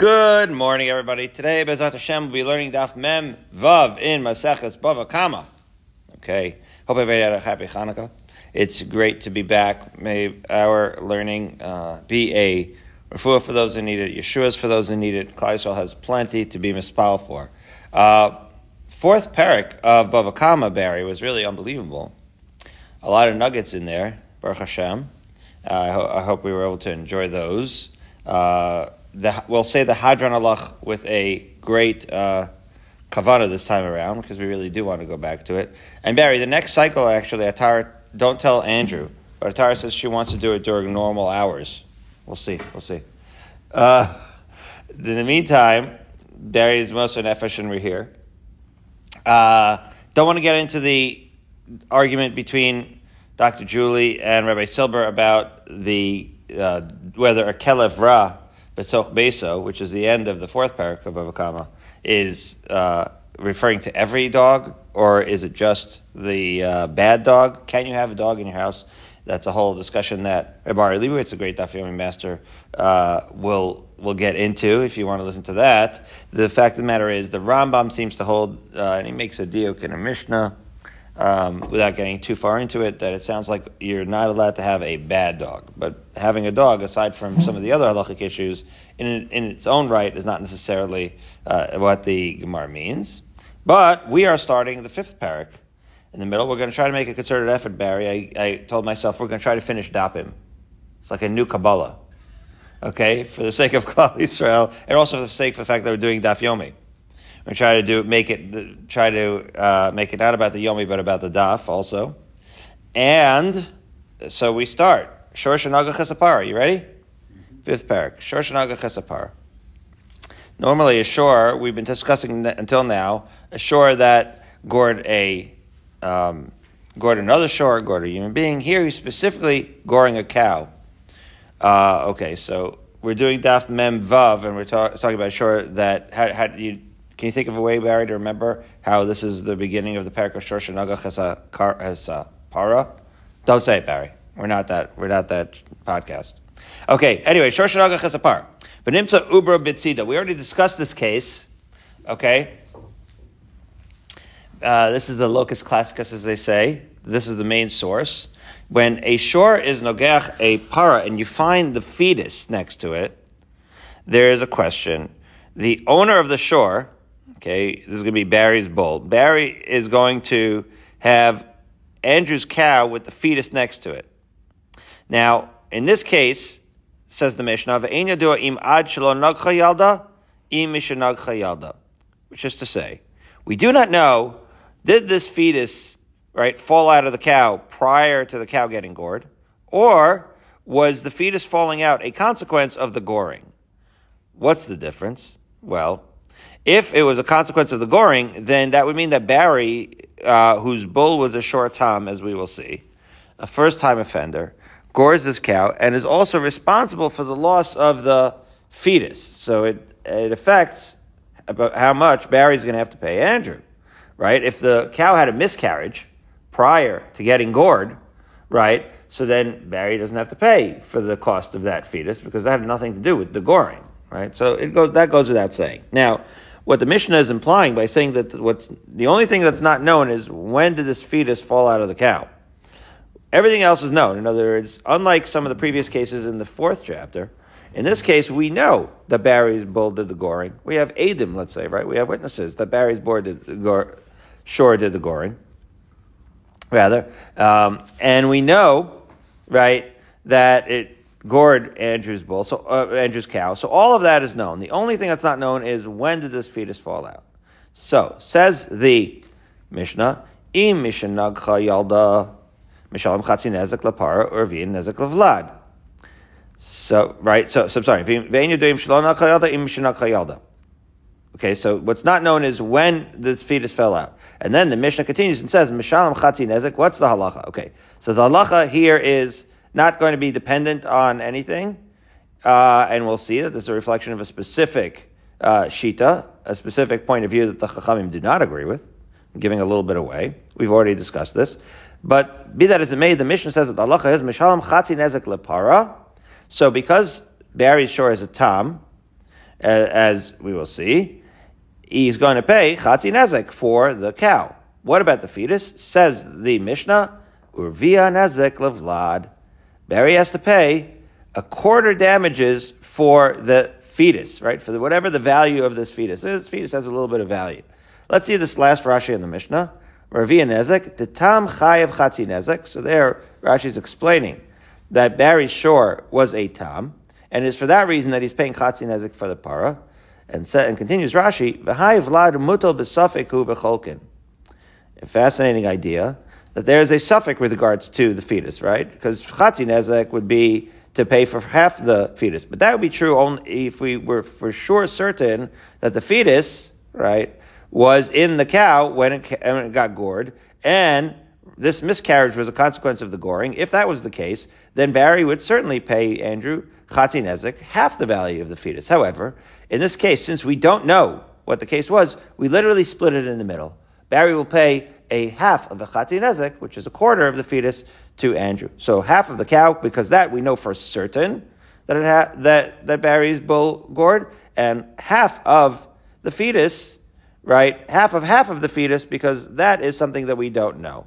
Good morning, everybody. Today, Bezat Hashem will be learning Daf Mem Vav in Maseches Bava Kama. Okay. Hope everybody had a happy Hanukkah. It's great to be back. May our learning uh, be a refuah for those who need it, Yeshua's for those who need it. Klal Yisrael has plenty to be mispal for. Uh, fourth parak of Bava Kama, Barry, was really unbelievable. A lot of nuggets in there, Baruch Hashem. Uh, I, ho- I, hope we were able to enjoy those. Uh, the, we'll say the Hadran Alach with a great uh, kavana this time around because we really do want to go back to it. And Barry, the next cycle actually, Atara, don't tell Andrew, but Atara says she wants to do it during normal hours. We'll see. We'll see. Uh, in the meantime, Barry's most an Nefesh and we're here. Uh, don't want to get into the argument between Dr. Julie and Rabbi Silber about the uh, whether a kelev ra betoch beso, which is the end of the fourth parak of Bava Kama, is uh, referring to every dog, or is it just the uh, bad dog? Can you have a dog in your house? That's a whole discussion that Rabbi Leibowitz, a great Daf Yomi master, uh, will will get into if you want to listen to that. The fact of the matter is, the Rambam seems to hold, uh, and he makes a diuk in a Mishnah um, without getting too far into it, that it sounds like you're not allowed to have a bad dog. But having a dog, aside from some of the other halachic issues, in, in its own right, is not necessarily uh, what the Gemara means. But we are starting the fifth parak in the middle. We're going to try to make a concerted effort, Barry. I, I told myself we're going to try to finish Dapim. It's like a new Kabbalah. Okay, for the sake of Klal Yisrael, and also for the sake of the fact that we're doing Daf Yomi. We try to do make it try to uh, make it not about the yomi but about the daf also, and so we start Shor Shanaga Chesapara. You ready? Mm-hmm. Fifth parak Shor Shanaga Chesapara. Normally, a shore we've been discussing until now a shore that gored a um, gored another shore, gored a human being. Here, he's specifically goring a cow. Uh, okay, so we're doing daf mem vav, and we're talk, talking about a shore that had, had you can you think of a way, Barry, to remember how this is the beginning of the parak Shor Shanagach as a, para? Don't say it, Barry. We're not that. We're not that podcast. Okay. Anyway, Shor Shanagach as a par. But Ubra Bitzida. We already discussed this case. Okay. Uh, this is the locus classicus, as they say. This is the main source. When a shore is nogach a para, and you find the fetus next to it, there is a question. The owner of the shore Okay, this is going to be Barry's bull. Barry is going to have Andrew's cow with the fetus next to it. Now, in this case, says the Mishnah, im ad im which is to say, we do not know did this fetus right fall out of the cow prior to the cow getting gored, or was the fetus falling out a consequence of the goring? What's the difference? Well, if it was a consequence of the goring, then that would mean that Barry, uh, whose bull was a shor tam, as we will see, a first time offender, gores this cow and is also responsible for the loss of the fetus. So it, it affects about how much Barry's going to have to pay Andrew, right? If the cow had a miscarriage prior to getting gored, right? So then Barry doesn't have to pay for the cost of that fetus because that had nothing to do with the goring, right? So it goes, that goes without saying. Now, what the Mishnah is implying by saying that what's the only thing that's not known is when did this fetus fall out of the cow. Everything else is known. In other words, unlike some of the previous cases in the fourth chapter, in this case, we know that Barry's bull did the goring. We have Adim, let's say, right? We have witnesses that Barry's bull did the gore, sure did the goring, rather. Um, and we know, right, that it gored Andrew's bull, so uh, Andrew's cow. So all of that is known. The only thing that's not known is when did this fetus fall out. So says the Mishnah, "Im mishnagcha yalda mishalim chatzi nezek lapara or v'in nezek lavlad." So right, so, so I'm sorry. Ve'in yudim shalom yalda im mishnagcha yalda. Okay, so what's not known is when this fetus fell out. And then the Mishnah continues and says, Mishalim Chatzi Nezek, what's the halacha? Okay, so the halacha here is not going to be dependent on anything. Uh, and we'll see that this is a reflection of a specific uh, shita, a specific point of view that the Chachamim do not agree with, I'm giving a little bit away. We've already discussed this. But be that as it may, the Mishnah says that the halacha is Mishalam Chatzi Nezek Lepara. So because Barry's shore is a tam, as we will see, he's going to pay chatzi nezek for the cow. What about the fetus? Says the Mishnah, urvia nezek levlad. Barry has to pay a quarter damages for the fetus, right? For the, whatever the value of this fetus. This fetus has a little bit of value. Let's see this last Rashi in the Mishnah. Ravia nezek, the tam chayev chatzi nezek. So there, Rashi is explaining that Barry's shore was a tam, and it's for that reason that he's paying chatzi nezek for the para. And, sa- and continues Rashi, v'hai vlad mutal b'safeku v'cholkin. A fascinating idea that there is a safek with regards to the fetus, right? Because chatzi nezek would be to pay for half the fetus, but that would be true only if we were for sure certain that the fetus, right, was in the cow when it, when it got gored, and this miscarriage was a consequence of the goring. If that was the case, then Barry would certainly pay Andrew chatzi nezek half the value of the fetus. However, in this case, since we don't know what the case was, we literally split it in the middle. Barry will pay a half of the chatzi nezek, which is a quarter of the fetus, to Andrew. So half of the cow, because that we know for certain that it ha- that that Barry's bull gored, and half of the fetus, right? Half of half of the fetus, because that is something that we don't know.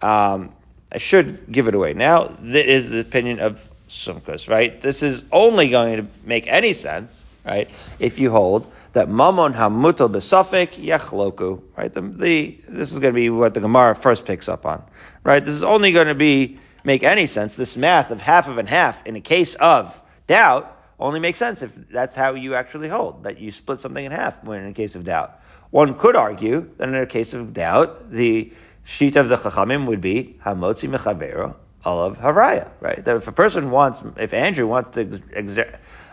Um, I should give it away now. That is the opinion of Sumkus, right? This is only going to make any sense, right? If you hold that mamon hamutal besafik yachloku, right? The, the, this is going to be what the Gemara first picks up on, right? This is only going to be make any sense. This math of half of and half in a case of doubt only makes sense if that's how you actually hold that you split something in half when in a case of doubt. One could argue that in a case of doubt, the sheet of the chachamim would be hamotzi mechavero olav haraya, right? That if a person wants, if Andrew wants to ex-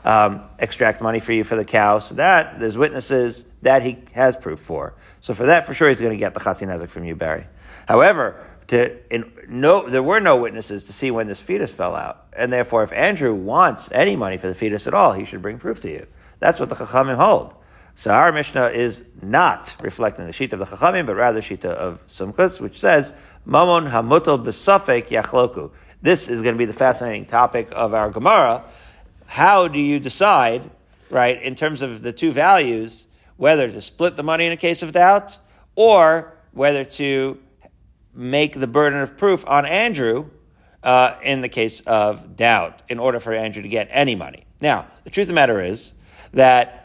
um, extract money for you for the cow, so that there's witnesses that he has proof for. So for that, for sure, he's going to get the chatzin from you, Barry. However, to in, no, there were no witnesses to see when this fetus fell out, and therefore, if Andrew wants any money for the fetus at all, he should bring proof to you. That's what the chachamim hold. So our Mishnah is not reflecting the sheet of the Chachamim, but rather sheet of Sumkus, which says, Mamon hamutal besafek yachloku. This is going to be the fascinating topic of our Gemara. How do you decide, right, in terms of the two values, whether to split the money in a case of doubt, or whether to make the burden of proof on Andrew uh, in the case of doubt, in order for Andrew to get any money. Now, the truth of the matter is that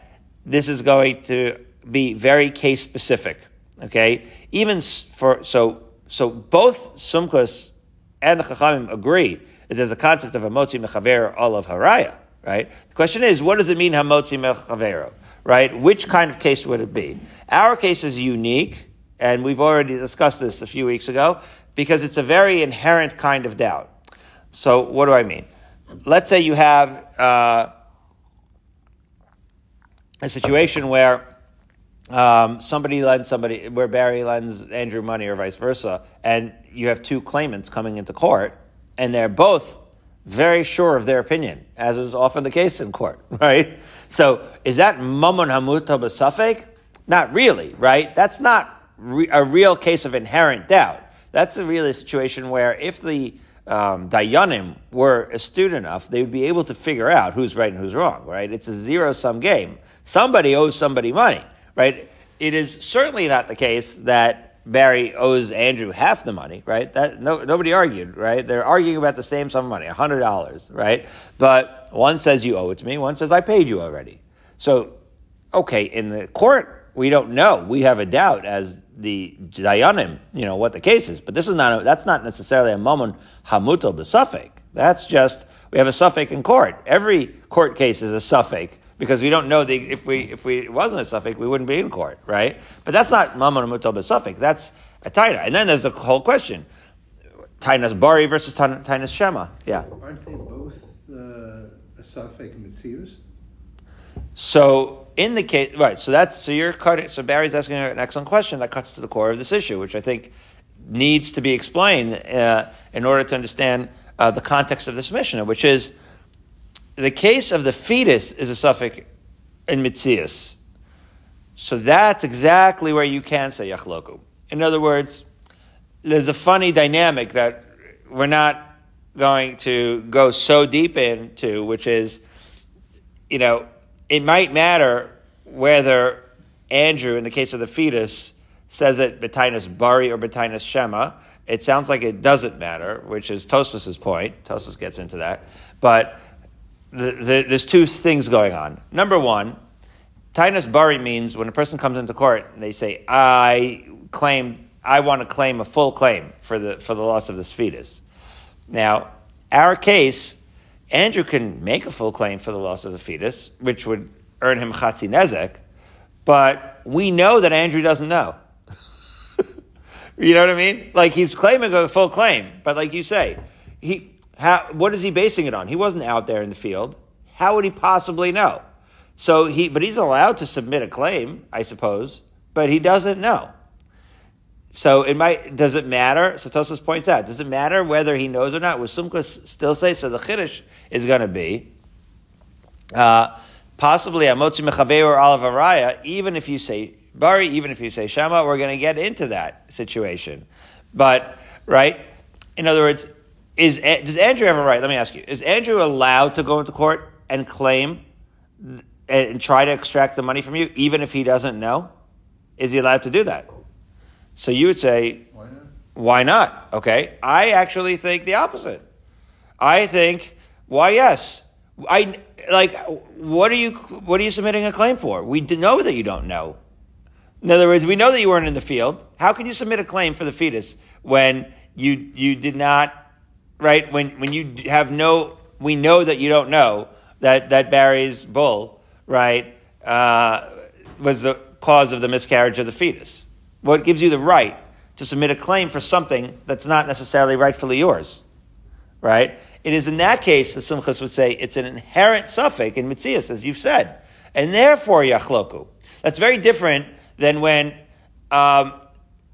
this is going to be very case specific. Okay, even for so so both Sumkus and the Chachamim agree that there's a concept of a motzi mechaver olav haraya. Right. The question is, what does it mean hamotzi mechavero? Right. Which kind of case would it be? Our case is unique, and we've already discussed this a few weeks ago because it's a very inherent kind of doubt. So what do I mean? Let's say you have. Uh, a situation where um, somebody lends somebody, where Barry lends Andrew money or vice versa, and you have two claimants coming into court, and they're both very sure of their opinion, as is often the case in court, right? So is that mammon hamuta b'safek? Not really, right? That's not re- a real case of inherent doubt. That's a really situation where if the um, Dayanim were astute enough, they would be able to figure out who's right and who's wrong, right? It's a zero sum game. Somebody owes somebody money, right? It is certainly not the case that Barry owes Andrew half the money, right? That no, nobody argued, right? They're arguing about the same sum of money, hundred dollars, right? But one says you owe it to me, one says I paid you already. So, okay, in the court, we don't know. We have a doubt as the dayanim, you know, what the case is. But this is not, a, that's not necessarily a moment hamuto b'safek. That's just, we have a safek in court. Every court case is a safek because we don't know the, if we, if we, it wasn't a safek, we wouldn't be in court, right? But that's not mamon hamuto b'safek. That's a taina. And then there's the whole question. Tainas Bari versus Tainas Shema. Yeah. Aren't they both uh, a safek mitzias? So in the case, right? So that's so you're cutting. So Barry's asking an excellent question that cuts to the core of this issue, which I think needs to be explained uh, in order to understand uh, the context of this mission, which is the case of the fetus is a safek in mitzias. So that's exactly where you can say yachloku. In other words, there's a funny dynamic that we're not going to go so deep into, which is, you know, it might matter whether Andrew, in the case of the fetus, says it betinus bari or betinus shema. It sounds like it doesn't matter, which is Tosfos's point. Tosfos gets into that. But the, the, there's two things going on. Number one, tinus bari means when a person comes into court and they say, I claim, I want to claim a full claim for the, for the loss of this fetus. Now, our case, Andrew can make a full claim for the loss of the fetus, which would earn him chatzi nezek, but we know that Andrew doesn't know. you know what I mean? Like he's claiming a full claim, but like you say, he how, what is he basing it on? He wasn't out there in the field. How would he possibly know? So he, but he's allowed to submit a claim, I suppose, but he doesn't know. So it might, does it matter? So points out, does it matter whether he knows or not? Will Sumka still say, so the Chiddush is going to be, uh, possibly Amotzi Mechaveh or Alav Araya, even if you say Bari, even if you say shama, we're going to get into that situation. But, right? In other words, is, does Andrew have a right? Let me ask you. Is Andrew allowed to go into court and claim and try to extract the money from you, even if he doesn't know? Is he allowed to do that? So you would say, Why not? why not? Okay. I actually think the opposite. I think, why yes? I like what are you what are you submitting a claim for? We know that you don't know. In other words, we know that you weren't in the field. How can you submit a claim for the fetus when you you did not right when when you have no we know that you don't know that that Barry's bull right uh, was the cause of the miscarriage of the fetus. What gives you the right to submit a claim for something that's not necessarily rightfully yours? Right? It is in that case the Sumchus would say it's an inherent safek in Mitzias, as you've said, and therefore Yachloku. That's very different than when um,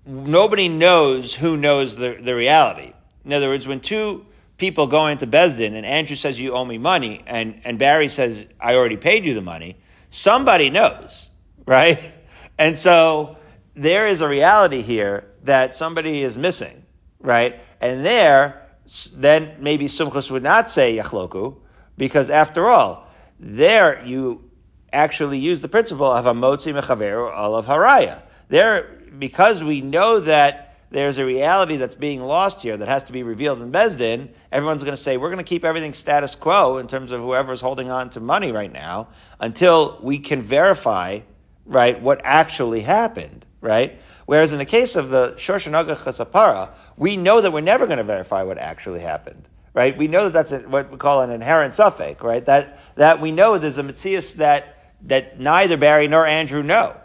nobody knows who knows the, the reality. In other words, when two people go into Besdin and Andrew says you owe me money and, and Barry says I already paid you the money, somebody knows, right? And so there is a reality here that somebody is missing, right? And there, then maybe Sumchus would not say Yachloku, because after all, there you actually use the principle of Amotzi Mechaver or of Haraya. There, because we know that there's a reality that's being lost here that has to be revealed in Besdin, everyone's going to say, we're going to keep everything status quo in terms of whoever's holding on to money right now until we can verify, right, what actually happened, right? Whereas in the case of the Shoshanaga Chasapara, we know that we're never going to verify what actually happened. Right? We know that that's a, what we call an inherent safek, right? That, that we know there's a Mitzias that, that neither Barry nor Andrew know.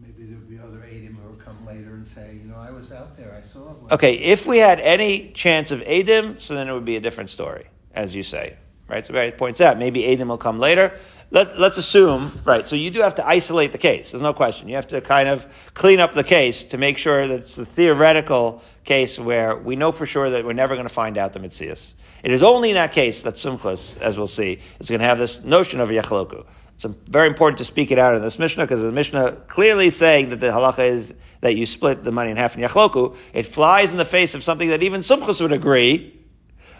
Maybe there'll be other Adim who will come later and say, you know, I was out there, I saw it. Okay, if we had any chance of Adim, so then it would be a different story, as you say. Right? So Barry points out, maybe Adim will come later. Let, let's assume, right, so you do have to isolate the case. There's no question. You have to kind of clean up the case to make sure that it's the theoretical case where we know for sure that we're never going to find out the Mitzias. It is only in that case that Sumchus, as we'll see, is going to have this notion of Yachloku. It's very important to speak it out in this Mishnah because the Mishnah clearly saying that the halacha is that you split the money in half in Yachloku. It flies in the face of something that even Sumchus would agree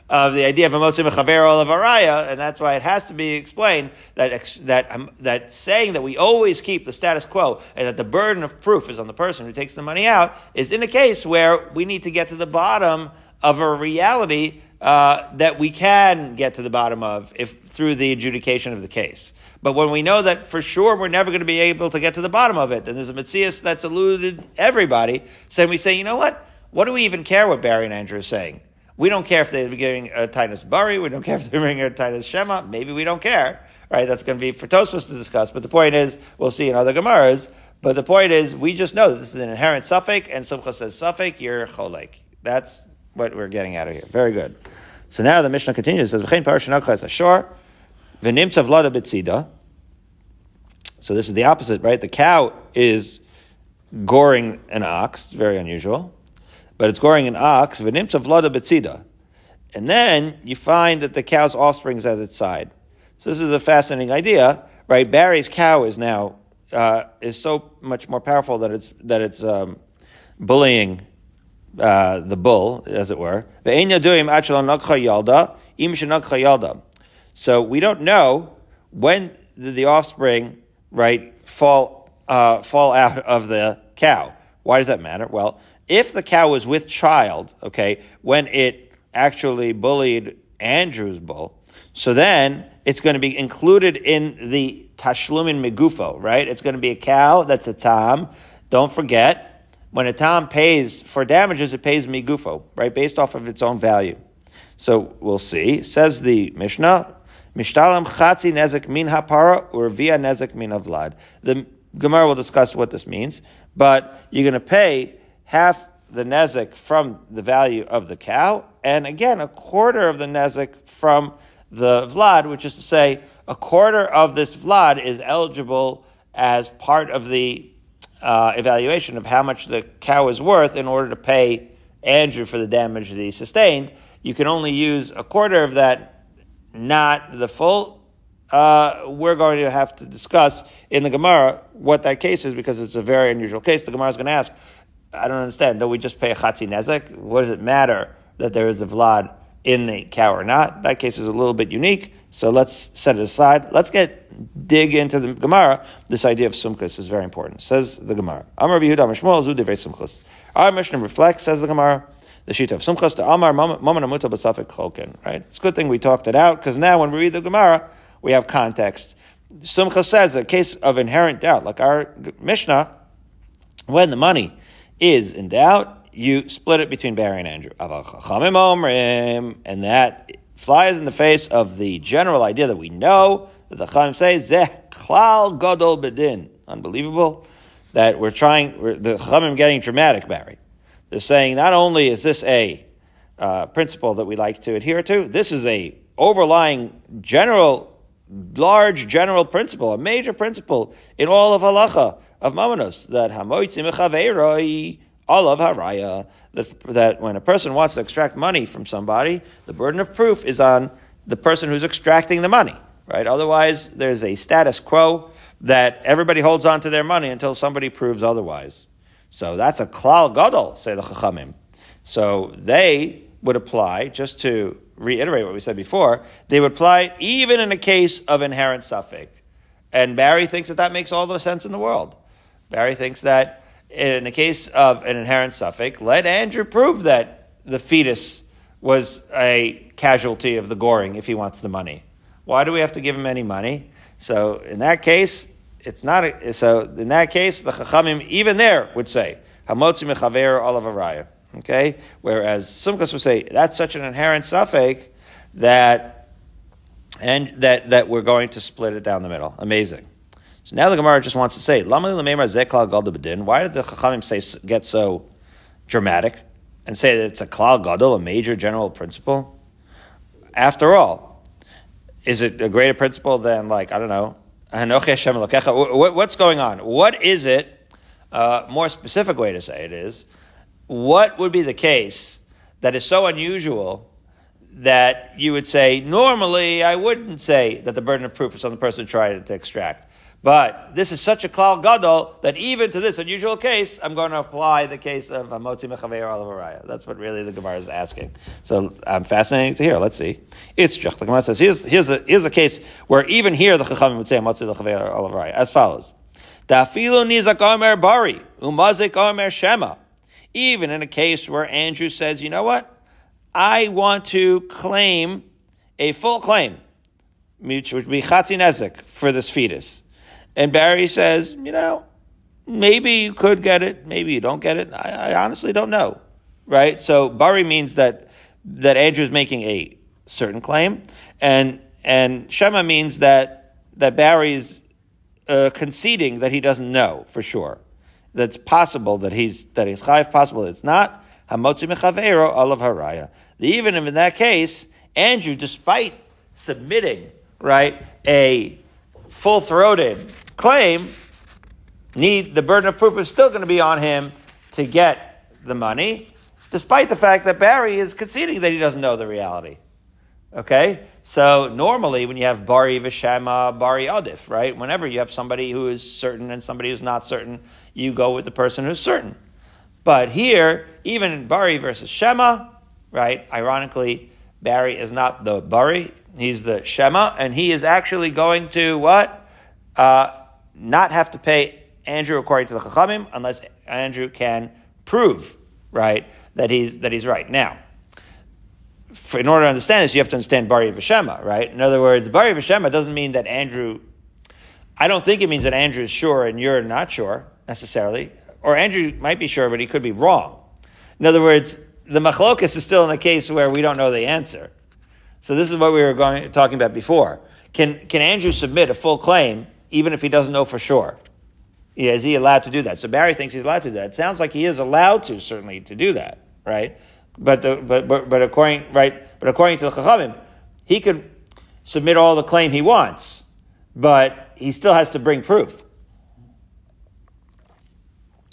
of the idea of a motzim mechaver of araya, and that's why it has to be explained that that um, that saying that we always keep the status quo and that the burden of proof is on the person who takes the money out is in a case where we need to get to the bottom of a reality uh, that we can get to the bottom of if through the adjudication of the case. But when we know that for sure we're never going to be able to get to the bottom of it, and there's a Mitzias that's eluded everybody, so we say, you know what? What do we even care what Barry and Andrew are saying? We don't care if they're giving a Tainas Bari. We don't care if they're bringing a Tainas Shema. Maybe we don't care, right? That's going to be for Tosfos to discuss. But the point is, we'll see in other Gemaras. But the point is, we just know that this is an inherent safek, and Simcha says safek, you're cholek. That's what we're getting out of here. Very good. So now the Mishnah continues. Says, "V'chein parashanakha es ashor, v'nimtza vlada betzida." So this is the opposite, right? The cow is goring an ox. It's very unusual but it's goring an ox, v'nimtza vlada betzida. And then you find that the cow's offspring is at its side. So this is a fascinating idea, right? Barry's cow is now uh, is so much more powerful that it's that it's um, bullying uh, the bull, as it were. So we don't know when the, the offspring, right, fall, uh, fall out of the cow. Why does that matter? Well, if the cow was with child, okay, when it actually bullied Andrew's bull, so then it's going to be included in the tashlumin megufo, right? It's going to be a cow that's a tam. Don't forget, when a tam pays for damages, it pays megufo, right, based off of its own value. So we'll see. Says the Mishnah, Mishtalam chatzi nezek min hapara or via nezek min avlad. The Gemara will discuss what this means, but you're going to pay half the nezek from the value of the cow, and again, a quarter of the nezek from the vlad, which is to say, a quarter of this vlad is eligible as part of the uh, evaluation of how much the cow is worth in order to pay Andrew for the damage that he sustained you can only use a quarter of that, not the full. Uh, we're going to have to discuss in the Gemara what that case is because it's a very unusual case. The Gemara is going to ask, I don't understand. Don't we just pay a chatzi nezek? What does it matter that there is a vlad in the cow or not? That case is a little bit unique. So let's set it aside. Let's get dig into the Gemara. This idea of sumkas is very important. Says the Gemara. Amar Yehuda Mishmuel Zu Sumkas. Our Mishnah reflects, says the Gemara the sheet of Sumchas to Amar Maman Amuta Basafik Cholkin, right? It's a good thing we talked it out because now when we read the Gemara, we have context. Sumchas says a case of inherent doubt, like our Mishnah, when the money is in doubt, you split it between Barry and Andrew. And that flies in the face of the general idea that we know that the Chaim says, Zeh klal gadol bedin. Unbelievable that we're trying, we're, the Chachamim getting dramatic, Barry. They're saying not only is this a uh, principle that we like to adhere to, this is a overlying general, large general principle, a major principle in all of halacha of mamanos that hamoitzim mechaveiroi olav haraya that that when a person wants to extract money from somebody, the burden of proof is on the person who's extracting the money, right? Otherwise, there's a status quo that everybody holds on to their money until somebody proves otherwise. So that's a klal gadol, say the chachamim. So they would apply, just to reiterate what we said before, they would apply even in a case of inherent safek. And Barry thinks that that makes all the sense in the world. Barry thinks that in the case of an inherent safek, let Andrew prove that the fetus was a casualty of the goring if he wants the money. Why do we have to give him any money? So in that case, it's not a, so in that case the chachamim even there would say hamotzi mechaver olav araya. Okay, whereas Sumkas would say that's such an inherent safek that and that that we're going to split it down the middle. Amazing. So now the Gemara just wants to say why did the chachamim say get so dramatic and say that it's a klal gadol, a major general principle? After all, is it a greater principle than like I don't know What's going on? What is it? Uh, more specific way to say it is, what would be the case that is so unusual that you would say, normally I wouldn't say that the burden of proof is on the person tried to extract. But this is such a klal gadol that even to this unusual case, I'm going to apply the case of Amotzi Mechaver Olavaraya. That's what really the Gemara is asking. So I'm fascinating to hear. Let's see. It's just the Gemara says here's here's a here's a case where even here the Chachamim would say Amotzi Mechaver Olavaraya as follows: Dafilu nizak omer bari umazik omer shema. Even in a case where Andrew says, you know what, I want to claim a full claim, which would be chatzi for this fetus. And Barry says, you know, maybe you could get it, maybe you don't get it. I, I honestly don't know. Right? So Barry means that that Andrew's making a certain claim, and and Shema means that that Barry's uh, conceding that he doesn't know for sure. That's possible that he's that he's chayv. Possible that it's not. Hamotzi mechavero olav haraya. Even if in that case, Andrew, despite submitting right a full throated claim, need the burden of proof is still going to be on him to get the money, despite the fact that Barry is conceding that he doesn't know the reality. Okay? So normally when you have Bari Vishama, Bari Adif, right? Whenever you have somebody who is certain and somebody who's not certain, you go with the person who's certain. But here, even Bari versus Shema, right? Ironically, Barry is not the Bari, he's the Shema, and he is actually going to what? uh, not have to pay Andrew according to the Chachamim unless Andrew can prove, right, that he's, that he's right. Now, for, in order to understand this, you have to understand Bari Veshema, right? In other words, Bari Veshema doesn't mean that Andrew, I don't think it means that Andrew is sure and you're not sure necessarily. Or Andrew might be sure, but he could be wrong. In other words, the machlokas is still in the case where we don't know the answer. So this is what we were going, talking about before. Can, can Andrew submit a full claim even if he doesn't know for sure? Yeah, is he allowed to do that? So Barry thinks he's allowed to do that. It sounds like he is allowed to, certainly, to do that, right? But, the, but, but, but according, right, but according to the Chachamim, he could submit all the claim he wants, but he still has to bring proof.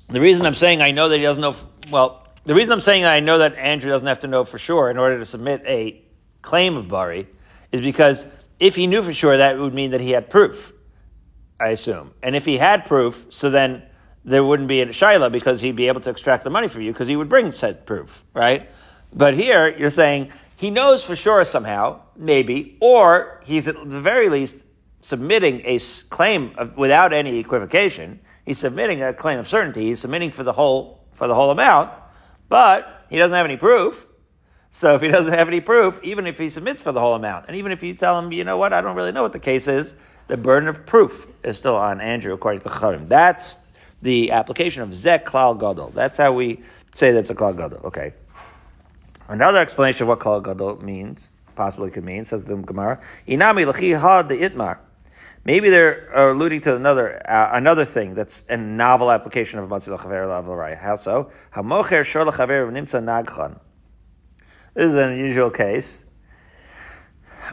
The reason I'm saying I know that he doesn't know, well, the reason I'm saying I know that Andrew doesn't have to know for sure in order to submit a claim of Bari is because if he knew for sure, that would mean that he had proof, I assume. And if he had proof, so then there wouldn't be a shaila because he'd be able to extract the money from you because he would bring said proof, right? But here you're saying he knows for sure somehow, maybe, or he's at the very least submitting a claim of, without any equivocation. He's submitting a claim of certainty. He's submitting for the whole for the whole amount, but he doesn't have any proof. So if he doesn't have any proof, even if he submits for the whole amount, and even if you tell him, you know what, I don't really know what the case is, the burden of proof is still on Andrew according to the. That's the application of Zek Klal Gadol. That's how we say that's a Klal Gadol. Okay. Another explanation of what Klal Gadol means, possibly could mean, says the Gemara, Inami Lachi Had the Itmar. Maybe they're alluding to another uh, another thing that's a novel application of Matzil Chaver Lavaraya. How so? Hamocher Shor Chaver Nimtza Nagchan. This is an unusual case.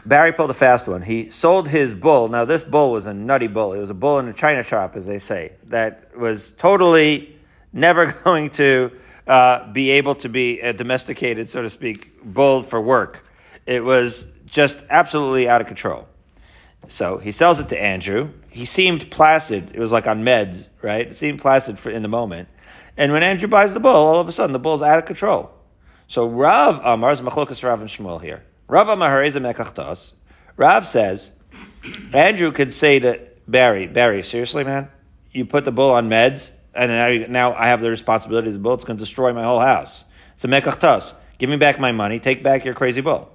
Barry pulled a fast one. He sold his bull. Now, this bull was a nutty bull. It was a bull in a china shop, as they say, that was totally never going to uh, be able to be a domesticated, so to speak, bull for work. It was just absolutely out of control. So he sells it to Andrew. He seemed placid. It was like on meds, right? It seemed placid for, in the moment. And when Andrew buys the bull, all of a sudden the bull's out of control. So Rav Amar is machlokas Rav and Shmuel here. Rav Amar is a mekachtas. Rav says, Andrew could say to Barry, Barry, seriously, man, you put the bull on meds, and now, now I have the responsibility of the bull. It's going to destroy my whole house. It's a mekachtas. Give me back my money. Take back your crazy bull.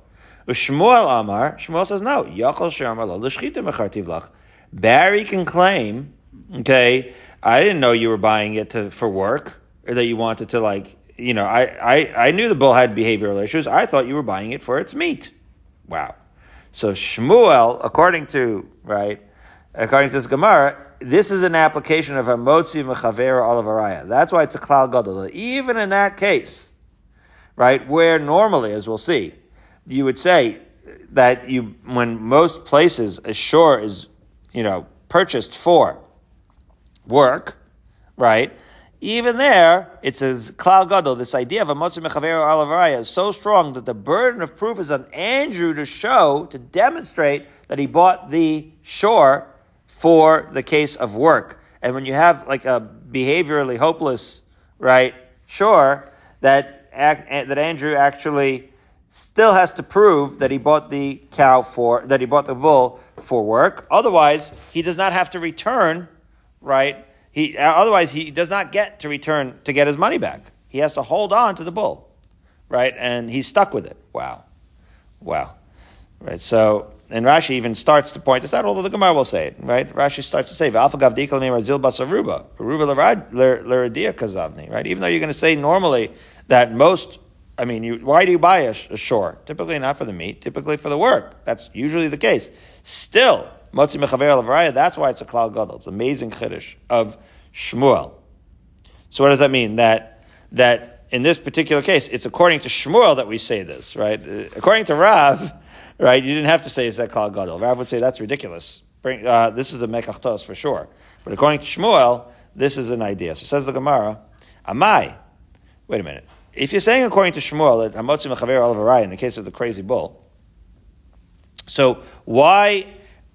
Shmuel Amar, Shmuel says no. Yachol Shamar Barry can claim, okay, I didn't know you were buying it to, for work or that you wanted to like, you know, I, I, I knew the bull had behavioral issues. I thought you were buying it for its meat. Wow. So Shmuel, according to right, according to this Gemara, this is an application of Hamotzi Mechaver Olavaraya. That's why it's a Klal Gadol. Even in that case, right, where normally, as we'll see, you would say that you, when most places a shore is, you know, purchased for work, right? Even there, it says klal gadol. This idea of a motzim mechaver alavaraya is so strong that the burden of proof is on Andrew to show, to demonstrate that he bought the shore for the case of work. And when you have like a behaviorally hopeless, right, shore, that that Andrew actually still has to prove that he bought the cow for, that he bought the bull for work. Otherwise, he does not have to return, right? He, uh, otherwise, he does not get to return to get his money back. He has to hold on to the bull, right? And he's stuck with it. Wow. Wow. Right. So, and Rashi even starts to point this out, although the Gemara will say it, right? Rashi starts to say, "V'alfagav dikal zil basaruba, aruba kazavni." Right? Even though you're going to say normally that most I mean, you, why do you buy a, a, shore? Typically not for the meat, typically for the work. That's usually the case. Still, Motzi Mechaver Lavaraya, that's why it's a Klal Gadol. It's amazing Chiddush of Shmuel. So what does that mean? That, that in this particular case, it's according to Shmuel that we say this, right? Uh, according to Rav, right, you didn't have to say it's that Klal Gadol. Rav would say that's ridiculous. Bring, uh, this is a Mekachtos for sure. But according to Shmuel, this is an idea. So says the Gemara, Amai. Wait a minute. If you're saying according to Shmuel that Hamotzi Mechaver Olav in the case of the crazy bull, so why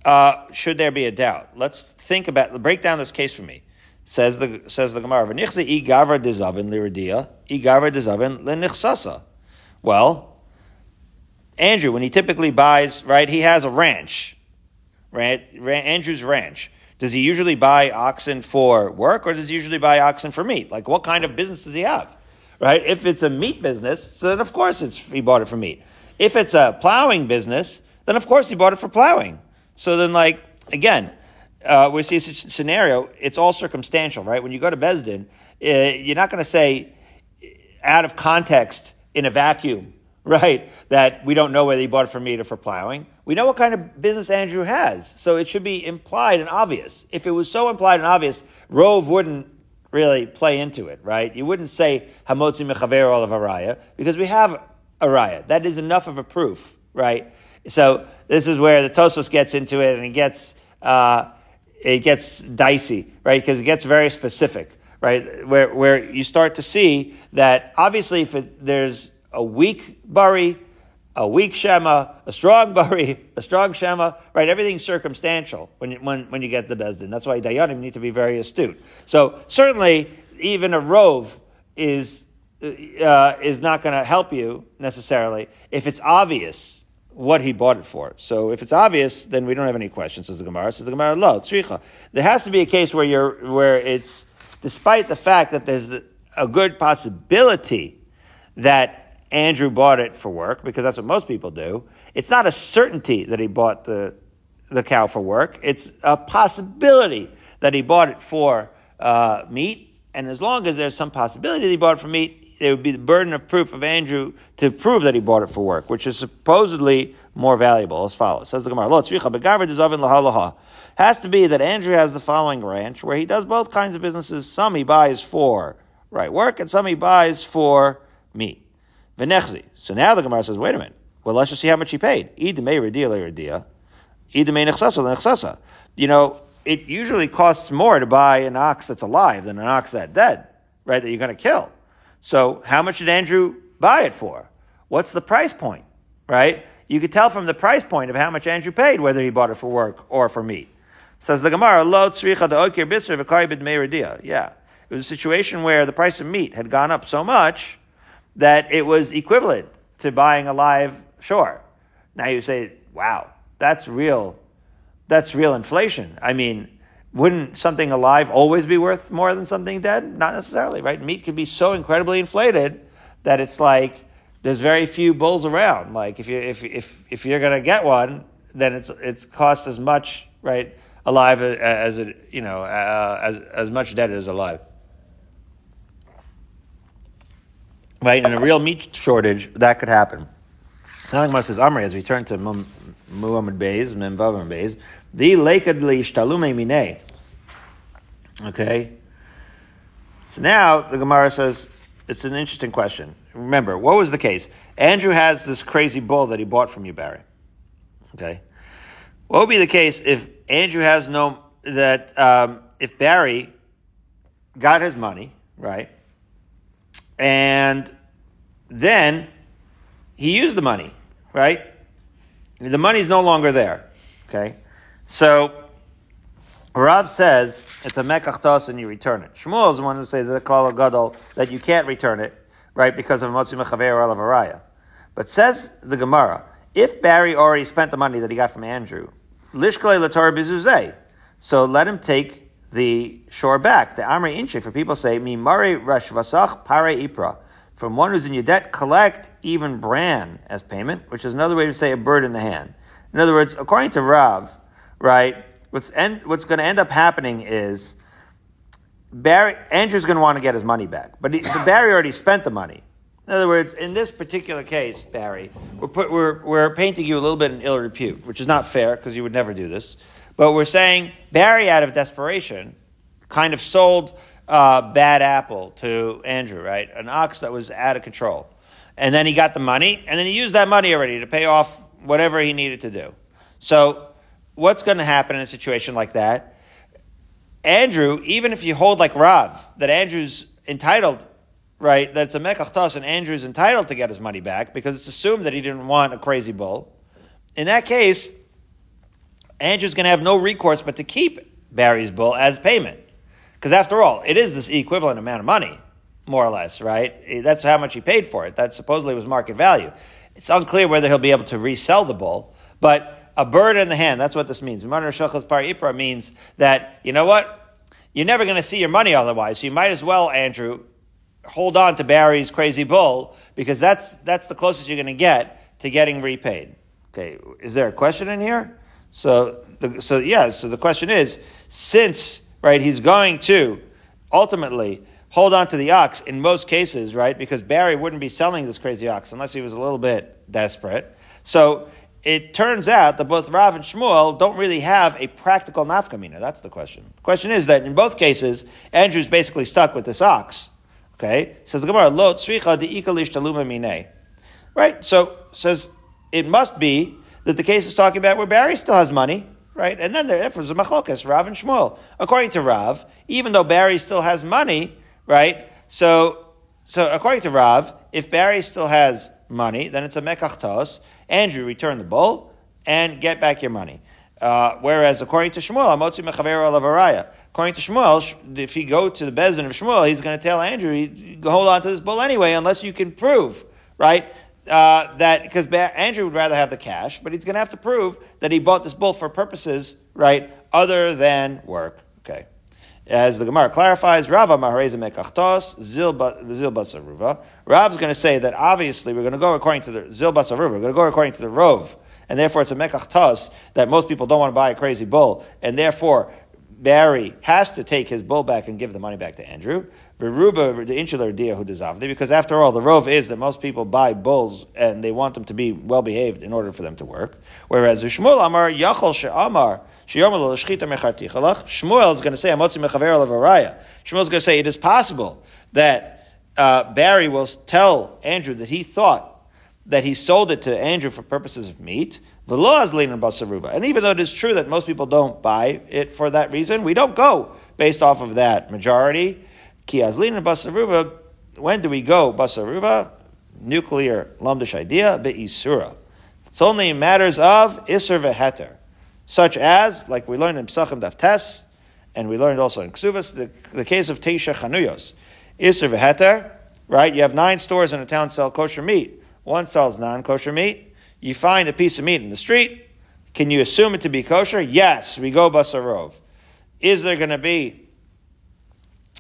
uh, should there be a doubt? Let's think about break down this case for me. Says the says the Gemara, "V'nichze i gavra gavra dezavin lenichsasa." Well, Andrew, when he typically buys, right, he has a ranch, right? Andrew's ranch. Does he usually buy oxen for work or does he usually buy oxen for meat? Like what kind of business does he have? Right? If it's a meat business, then of course it's, he bought it for meat. If it's a plowing business, then of course he bought it for plowing. So then like, again, uh, we see a scenario, it's all circumstantial, right? When you go to Besdin, uh, you're not going to say out of context in a vacuum, right? That we don't know whether he bought it for meat or for plowing. We know what kind of business Andrew has, so it should be implied and obvious. If it was so implied and obvious, Rove wouldn't really play into it, right? You wouldn't say Hamotzi Mechaver of Araya, because we have Araya. That is enough of a proof, right? So this is where the Tosfos gets into it, and it gets uh, it gets dicey, right? Because it gets very specific, right? Where where you start to see that obviously if it, there's a weak bari, a weak Shema, a strong Bari, a strong Shema, right? Everything's circumstantial when you, when, when you get the Bezdin. That's why Dayanim need to be very astute. So certainly, even a Rove is, uh, is not going to help you necessarily if it's obvious what he bought it for. So if it's obvious, then we don't have any questions, says the Gemara. Says the Gemara, lo, tzricha. There has to be a case where you're, where it's, despite the fact that there's a good possibility that Andrew bought it for work because that's what most people do. It's not a certainty that he bought the, the cow for work. It's a possibility that he bought it for uh, meat. And as long as there's some possibility that he bought it for meat, there would be the burden of proof of Andrew to prove that he bought it for work, which is supposedly more valuable as follows. Says the Gemara, Lo tzricha begaber dezavin laha has to be that Andrew has the following ranch where he does both kinds of businesses. Some he buys for right work and some he buys for meat. V'nechzi. So now the Gemara says, wait a minute. Well, let's just see how much he paid. You know, it usually costs more to buy an ox that's alive than an ox that's dead, right? That you're going to kill. So how much did Andrew buy it for? What's the price point, right? You could tell from the price point of how much Andrew paid whether he bought it for work or for meat. Says the Gemara, lo tzricha Yeah. It was a situation where the price of meat had gone up so much that it was equivalent to buying a live shore. Now you say, wow, that's real, that's real inflation. I mean, wouldn't something alive always be worth more than something dead? Not necessarily, right? Meat could be so incredibly inflated that it's like there's very few bulls around. Like if you if if if you're gonna get one, then it's it's costs as much, right, alive as it you know uh, as as much dead as alive. right? In a real meat shortage, that could happen. So Gemara says, Amri, as we turn to Muhammad Beis, Memvav Beis, the lekadli shtalume mine. Okay. So now the Gemara says it's an interesting question. Remember, what was the case? Andrew has this crazy bull that he bought from you, Barry. Okay. What would be the case if Andrew has no that um, if Barry got his money right, and then he used the money, right? The money's no longer there. Okay? So Rav says it's a mekach and you return it. Shmuel is the one who says the klal gadol that you can't return it, right, because of motzi mechaver or araya. But says the Gemara, if Barry already spent the money that he got from Andrew, lishkale latar bizuzay, so let him take the shore back. The Amri Inche, for people say, Mi Mare Rashvasach Pare Ipra. From one who's in your debt, collect even bran as payment, which is another way to say a bird in the hand. In other words, according to Rav, right, what's, end, what's going to end up happening is Barry, Andrew's going to want to get his money back, but, he, but Barry already spent the money. In other words, in this particular case, Barry, we're, put, we're, we're painting you a little bit in ill repute, which is not fair because you would never do this. But we're saying Barry, out of desperation, kind of sold uh, bad apple to Andrew, right? An ox that was out of control. And then he got the money, and then he used that money already to pay off whatever he needed to do. So, what's going to happen in a situation like that? Andrew, even if you hold like Rav, that Andrew's entitled, right, that it's a mekach and Andrew's entitled to get his money back because it's assumed that he didn't want a crazy bull. In that case, Andrew's going to have no recourse but to keep Barry's bull as payment. Because after all, it is this equivalent amount of money, more or less, right? Eh, that's how much he paid for it. That supposedly was market value. It's unclear whether he'll be able to resell the bull, but a bird in the hand. That's what this means. Par means that, you know what? You're never going to see your money otherwise. So you might as well, Andrew, hold on to Barry's crazy bull because that's, that's the closest you're going to get to getting repaid. Okay. Is there a question in here? So, the, so yeah, so the question is, since, right, he's going to ultimately hold on to the ox in most cases, right, because Barry wouldn't be selling this crazy ox unless he was a little bit desperate. So it turns out that both Rav and Shmuel don't really have a practical nafkamina. That's the question. The question is that in both cases, Andrew's basically stuck with this ox. Okay? Says the Gemara, lo tzricha de taluma mine. Right? So, says, it must be that the case is talking about where Barry still has money, right? And then there is a machlokas, Rav and Shmuel. According to Rav, even though Barry still has money, right? So, so according to Rav, if Barry still has money, then it's a mekachtos. Andrew, return the bull and get back your money. Uh, whereas according to Shmuel, Amotzi Alavaraya. According to Shmuel, if he go to the Bezin of Shmuel, he's going to tell Andrew, hold on to this bull anyway, unless you can prove, right, uh, that because Andrew would rather have the cash, but he's going to have to prove that he bought this bull for purposes right other than work. Okay, as the Gemara clarifies, Rava Mahareza Mekachtos Zil Basaruva. Rav's going to say that obviously we're going to go according to the Zil Basaruva. We're going to go according to the Rove, and therefore it's a Mekachtos that most people don't want to buy a crazy bull, and therefore Barry has to take his bull back and give the money back to Andrew. Veruba, the insular dia who disavdi, because after all, the rove is that most people buy bulls and they want them to be well behaved in order for them to work. Whereas the Shmuel Amar Yachol She'amar Shmuel is going to say Amotzi Mechaver Lavaraya. Shmuel is going to say it is possible that uh, Barry will tell Andrew that he thought that he sold it to Andrew for purposes of meat. And even though it is true that most people don't buy it for that reason, we don't go based off of that majority. Ki azlin and basaruva. When do we go basaruva? Nuclear lumdish idea be'isura. It's only matters of isur veheter, such as like we learned in Psachim Daftes, and we learned also in Ksuvas, the, the case of Teisha Chanuyos. Isur veheter, right? You have nine stores in a town sell kosher meat. One sells non-kosher meat. You find a piece of meat in the street. Can you assume it to be kosher? Yes, we go basarov. Is there going to be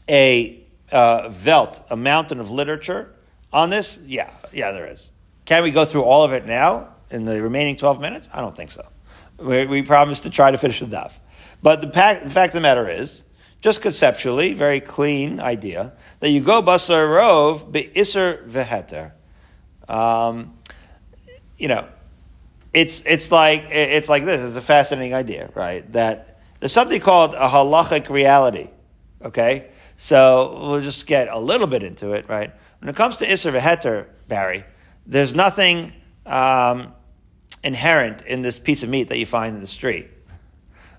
a uh, velt, a mountain of literature on this? Yeah, yeah, there is. Can we go through all of it now in the remaining 12 minutes? I don't think so. We, we promise to try to finish the daf. But the, fact, the fact of the matter is, just conceptually, very clean idea, that you go basar rov be iser veheter. Um, you know, it's, it's like, it's like this. It's a fascinating idea, right? That there's something called a halachic reality. Okay? So we'll just get a little bit into it, right? When it comes to Isser Veheter, Barry, there's nothing um, inherent in this piece of meat that you find in the street.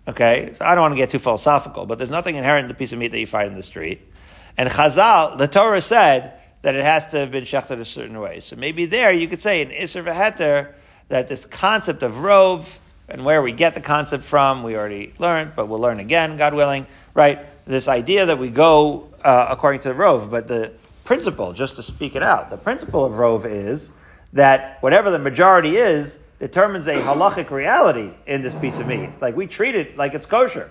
Okay? So I don't want to get too philosophical, but there's nothing inherent in the piece of meat that you find in the street. And Chazal, the Torah said that it has to have been shechted a certain way. So maybe there you could say in Isser Veheter that this concept of rove and where we get the concept from, we already learned, but we'll learn again, God willing, right? This idea that we go uh, according to the Rove, but the principle, just to speak it out, the principle of Rove is that whatever the majority is determines a halachic reality in this piece of meat. Like we treat it like it's kosher,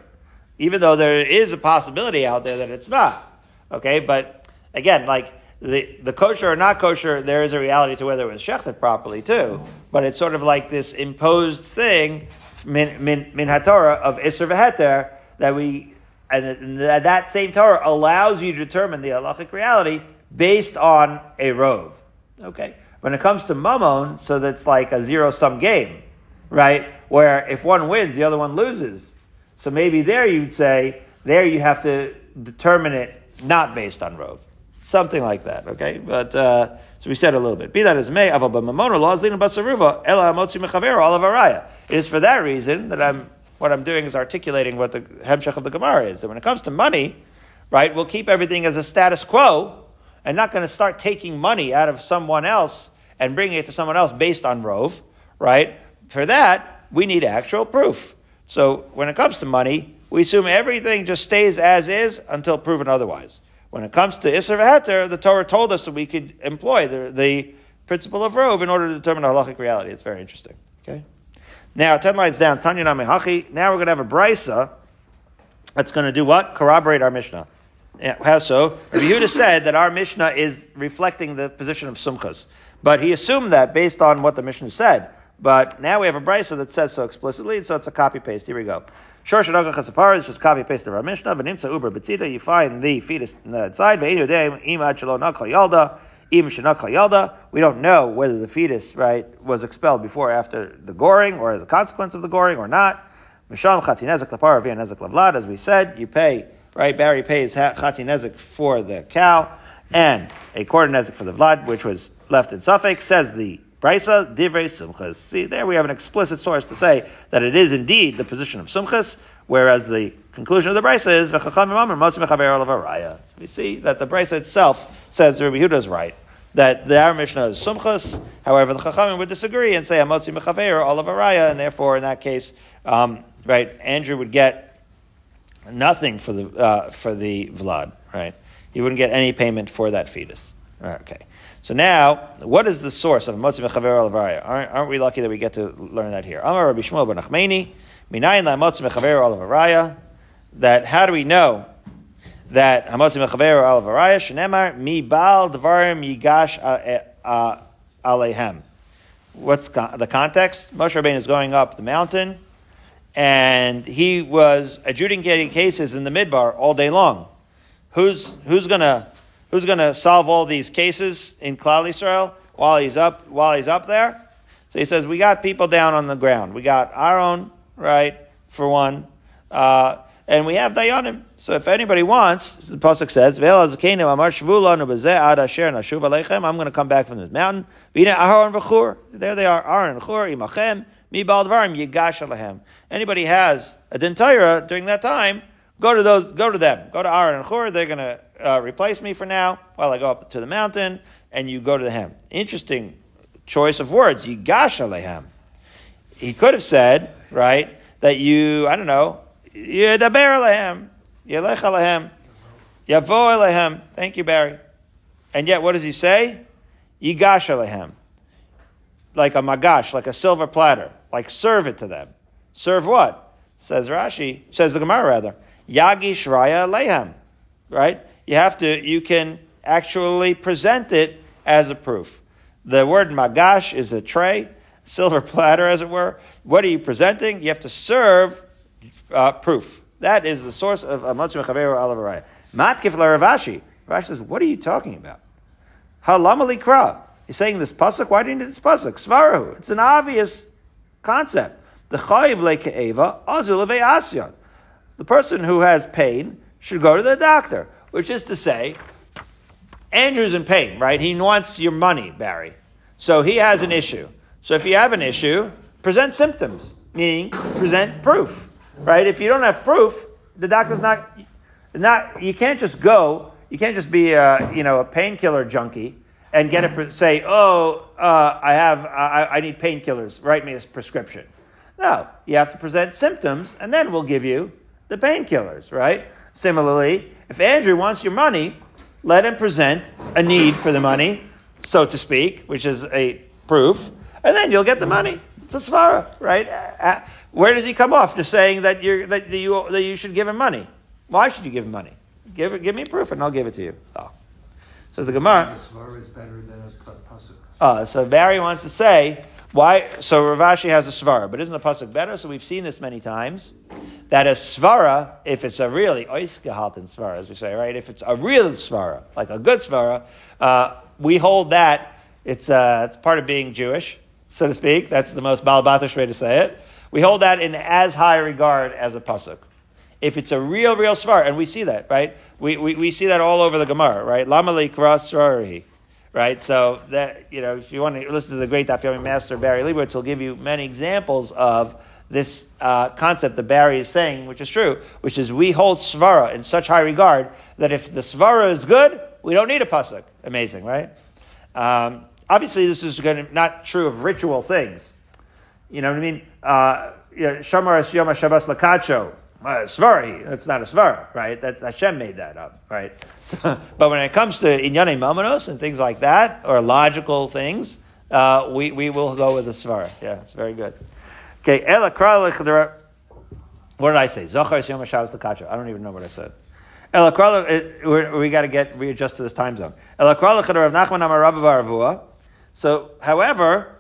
even though there is a possibility out there that it's not. Okay, but again, like the, the kosher or not kosher, there is a reality to whether it was shechted properly too. But it's sort of like this imposed thing, min, min, min haTorah, of Isser v'heter, that we, and that same Torah allows you to determine the halachic reality based on a rove. Okay? When it comes to mammon, so that's like a zero sum game, right? Where if one wins, the other one loses. So maybe there you'd say, there you have to determine it not based on rove. Something like that, okay? But, uh, so we said a little bit. Be that as may, aval b'mamono laws basaruva ela olavaraya. It is for that reason that I'm, what I'm doing is articulating what the hemshech of the Gemara is. That when it comes to money, right, we'll keep everything as a status quo and not going to start taking money out of someone else and bringing it to someone else based on rove, right? For that, we need actual proof. So when it comes to money, we assume everything just stays as is until proven otherwise. When it comes to Isser V'Heter, the Torah told us that we could employ the, the principle of Rove in order to determine halachic reality. It's very interesting. Okay? Now, 10 lines down, Tanya Namihachi. Now we're going to have a brisa that's going to do what? Corroborate our Mishnah. Yeah, how so? Yehuda said that our Mishnah is reflecting the position of Sumchus. But he assumed that based on what the Mishnah said. But now we have a brisa that says so explicitly, so it's a copy paste. Here we go. Shor Shadagach Hasapar is just copy paste of our Mishnah. V'nimtza uber betzita, you find the fetus inside. Ve'inu deim imad shelo nakal yalda. We don't know whether the fetus, right, was expelled before or after the goring, or the consequence of the goring, or not. Misham chatzin nezek lapar v'yan nezek lavlad. As we said, you pay, right, Barry pays chatzin nezek for the cow, and a quarter nezek for the vlad, which was left in safek, says the Brisa, divrei Sumchus. See, there we have an explicit source to say that it is indeed the position of Sumchus, whereas the conclusion of the Brisa is So we see that the Brisa itself says Rabbi Huda is right. That the our Mishnah is Sumchus, however, the Chachamim would disagree and say Amotzi mechaver all of araya, and therefore in that case, um, right, Andrew would get nothing for the uh, for the vlad, right? He wouldn't get any payment for that fetus. Okay. So now, what is the source of Motzi Mechaver Olavaraya? Aren't, aren't we lucky that we get to learn that here? Amar Rabbi Shmuel ben Achmeni, Minayin la Motzi Mechaver Olavaraya, that how do we know that Hamotzi Mechaver Olavaraya, Shenemar, Mi Bal Dvarim Yigash Alehem. What's the context? Moshe Rabbeinu is going up the mountain, and he was adjudicating cases in the midbar all day long. Who's, who's going to Who's going to solve all these cases in Klal Yisrael while he's up while he's up there? So he says we got people down on the ground. We got Aaron, right, for one, uh, and we have Dayanim. So if anybody wants, the pasuk says, I'm going to come back from this mountain. There they are, Aaron and Chur, imachem, mi baldvarim yigash. Anybody has a dentira during that time, go to those, go to them, go to Aaron and Chur. They're going to uh, replace me for now while I go up to the mountain, and you go to the hem. Interesting choice of words. Yigash alehem. He could have said, right, that you, I don't know, yedaber alehem, yelech alehem, yavo alehem. Thank you, Barry. And yet, what does he say? Yigash alehem. Like a magash, like a silver platter. Like serve it to them. Serve what? Says Rashi, says the Gemara rather. Yagish raya alehem. Right? You have to, you can actually present it as a proof. The word magash is a tray, silver platter, as it were. What are you presenting? You have to serve uh, proof. That is the source of Amatsu Mechaveru Alavaraya. Matkif Rav Ashi. Ravashi says, What are you talking about? Halamali Kra. He's saying this pasuk. Why do you need this pasuk? Svarahu. It's an obvious concept. The chayiv leke'eva azul asyan. The person who has pain should go to the doctor which is to say, Andrew's in pain, right? He wants your money, Barry. So he has an issue. So if you have an issue, present symptoms, meaning present proof, right? If you don't have proof, the doctor's not, not you can't just go, you can't just be a, you know, a painkiller junkie and get a, say, oh, uh, I have, I, I need painkillers, write me a prescription. No, you have to present symptoms and then we'll give you the painkillers, right? Similarly, if Andrew wants your money, let him present a need for the money, so to speak, which is a proof, and then you'll get the money. It's a svara, right? Uh, uh, where does he come off? Just saying that, you're, that, you, that you should give him money. Why should you give him money? Give, give me proof and I'll give it to you. Oh. So the Gemara. Is better than a pasuk. Uh, so Barry wants to say, why? So Rav Ashi has a svara, but isn't the pasuk better? So we've seen this many times that a svara, if it's a really oisgehalten svara, as we say, right? If it's a real svara, like a good svara, uh, we hold that it's uh, it's part of being Jewish, so to speak. That's the most balabatish way to say it. We hold that in as high regard as a pasuk. If it's a real, real svara, and we see that, right? We, we, we see that all over the Gemara, right? Lamali kras right? So that you know, if you want to listen to the great Daf Yomi master Barry Leibowitz, he'll give you many examples of this uh, concept that Barry is saying, which is true, which is we hold svara in such high regard that if the svara is good, we don't need a pasuk. Amazing, right? Um, obviously, this is going to, not true of ritual things. You know what I mean? Uh, Shamar es Yom Shabbos Lakacho. Uh, Svari, that's not a Svara, right? That Hashem made that up, right? So, but when it comes to Inyane Mamanos and things like that, or logical things, uh, we, we will go with the Svara. Yeah, it's very good. Okay, Ela. What did I say? Zachar Yom Hashavos Takacha. I don't even know what I said. Ela Kral. Eh, we got to get readjust to this time zone. Ela Rav Nachman Amar Rabba So, however,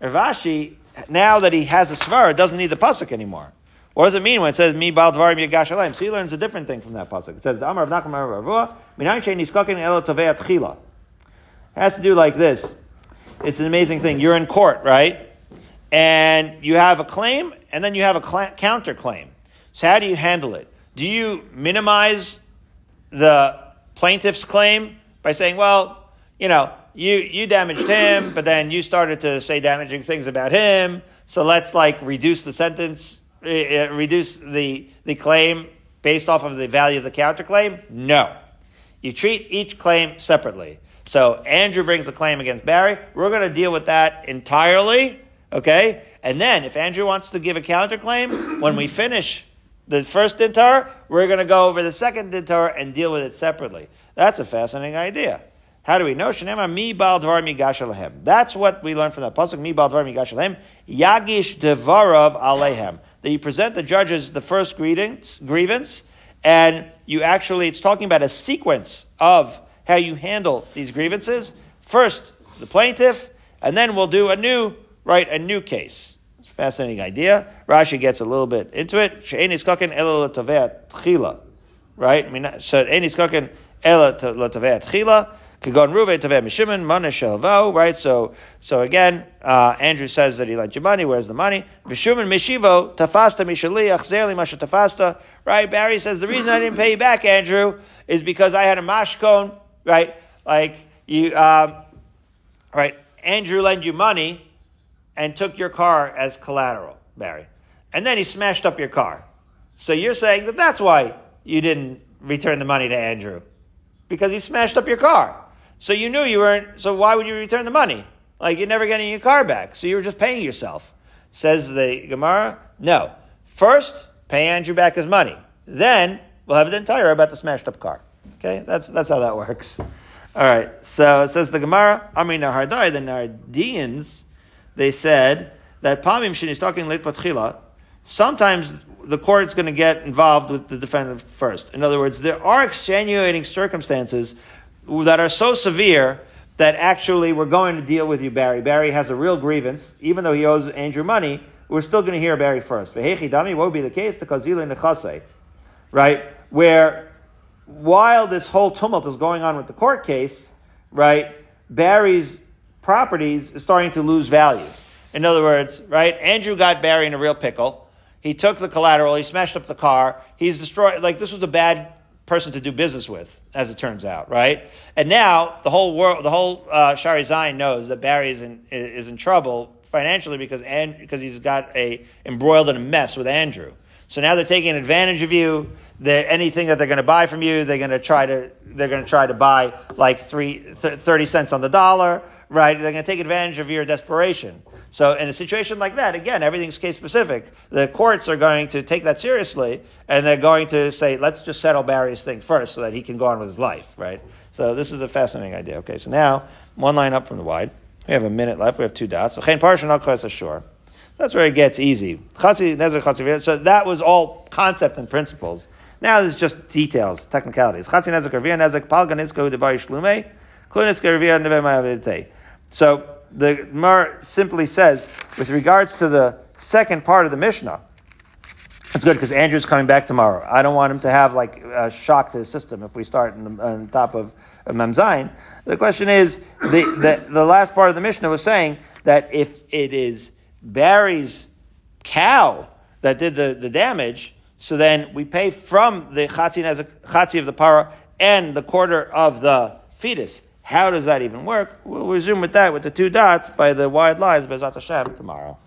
Rav Ashi now that he has a svara doesn't need the pasuk anymore. What does it mean when it says mi bal dvarim yagash? So he learns a different thing from that pasuk. It says the Amar of Nachman Amar Rav Avua minayin shein niskakin elo tovei. It has to do like this. It's an amazing thing. You're in court, right? And you have a claim, and then you have a cla counter claim. So how do you handle it? Do you minimize the plaintiff's claim by saying, well, you know, you, you damaged him, but then you started to say damaging things about him, so let's like reduce the sentence, uh, uh, reduce the, the claim based off of the value of the counterclaim? No. You treat each claim separately. So Andrew brings a claim against Barry. We're going to deal with that entirely, okay? And then if Andrew wants to give a counterclaim, when we finish the first dintar, we're going to go over the second dintar and deal with it separately. That's a fascinating idea. How do we know? Shnema mi bal dvar migash alehem. That's what we learn from that pasuk. Mi bal dvar migash alehem. Yagish devarav alehem. That you present the judges the first greetings, grievance, and you actually, it's talking about a sequence of how you handle these grievances. First, the plaintiff, and then we'll do a new, right, a new case. It's a fascinating idea. Rashi gets a little bit into it. Right? So ela right? So, so again, uh, Andrew says that he lent you money. Where's the money? Mishivo, Tafasta Tafasta, right? Barry says, the reason I didn't pay you back, Andrew, is because I had a mashkon, right? Like, you, um, right? Andrew lent you money and took your car as collateral, Barry. And then he smashed up your car. So you're saying that that's why you didn't return the money to Andrew. Because he smashed up your car. So you knew you weren't, so why would you return the money? Like you're never getting your car back. So you were just paying yourself. Says the Gemara, no. First, pay Andrew back his money. Then we'll have an entire about the smashed up car. Okay, that's that's how that works. All right. So it says the Gemara, Amri Nahardai, the Nardians, they said that Pamim Shin is talking late patchila. Sometimes the court's going to get involved with the defendant first. In other words, there are extenuating circumstances that are so severe that actually we're going to deal with you, Barry. Barry has a real grievance, even though he owes Andrew money. We're still going to hear Barry first. Vehechi dami, would be the case? The kazila nechase, right? Where while this whole tumult is going on with the court case, right? Barry's properties is starting to lose value. In other words, right? Andrew got Barry in a real pickle. He took the collateral. He smashed up the car. He's destroyed. Like this was a bad person to do business with, as it turns out, right? And now the whole world, the whole uh, Shari Zion knows that Barry is in is in trouble financially because and because he's got a embroiled in a mess with Andrew. So now they're taking advantage of you. They're, anything that they're going to buy from you, they're going to try to they're going to try to buy like three th- 30 cents on the dollar, right? They're going to take advantage of your desperation. So in a situation like that, again, everything's case specific. The courts are going to take that seriously, and they're going to say, let's just settle Barry's thing first so that he can go on with his life, right? So this is a fascinating idea. Okay, so now one line up from the wide. We have a minute left. We have two dots. So that's where it gets easy. So that was all concept and principles. Now there's just details, technicalities. So the Gemara simply says, with regards to the second part of the Mishnah, it's good because Andrew's coming back tomorrow. I don't want him to have like a shock to his system if we start on, on top of, of Memzain. The question is, the, the, the last part of the Mishnah was saying that if it is Barry's cow that did the, the damage, so then we pay from the chatzin as a chatzi of the para and the quarter of the fetus. How does that even work? We'll resume with that with the two dots by the wide lines, Bezat Hashem, tomorrow.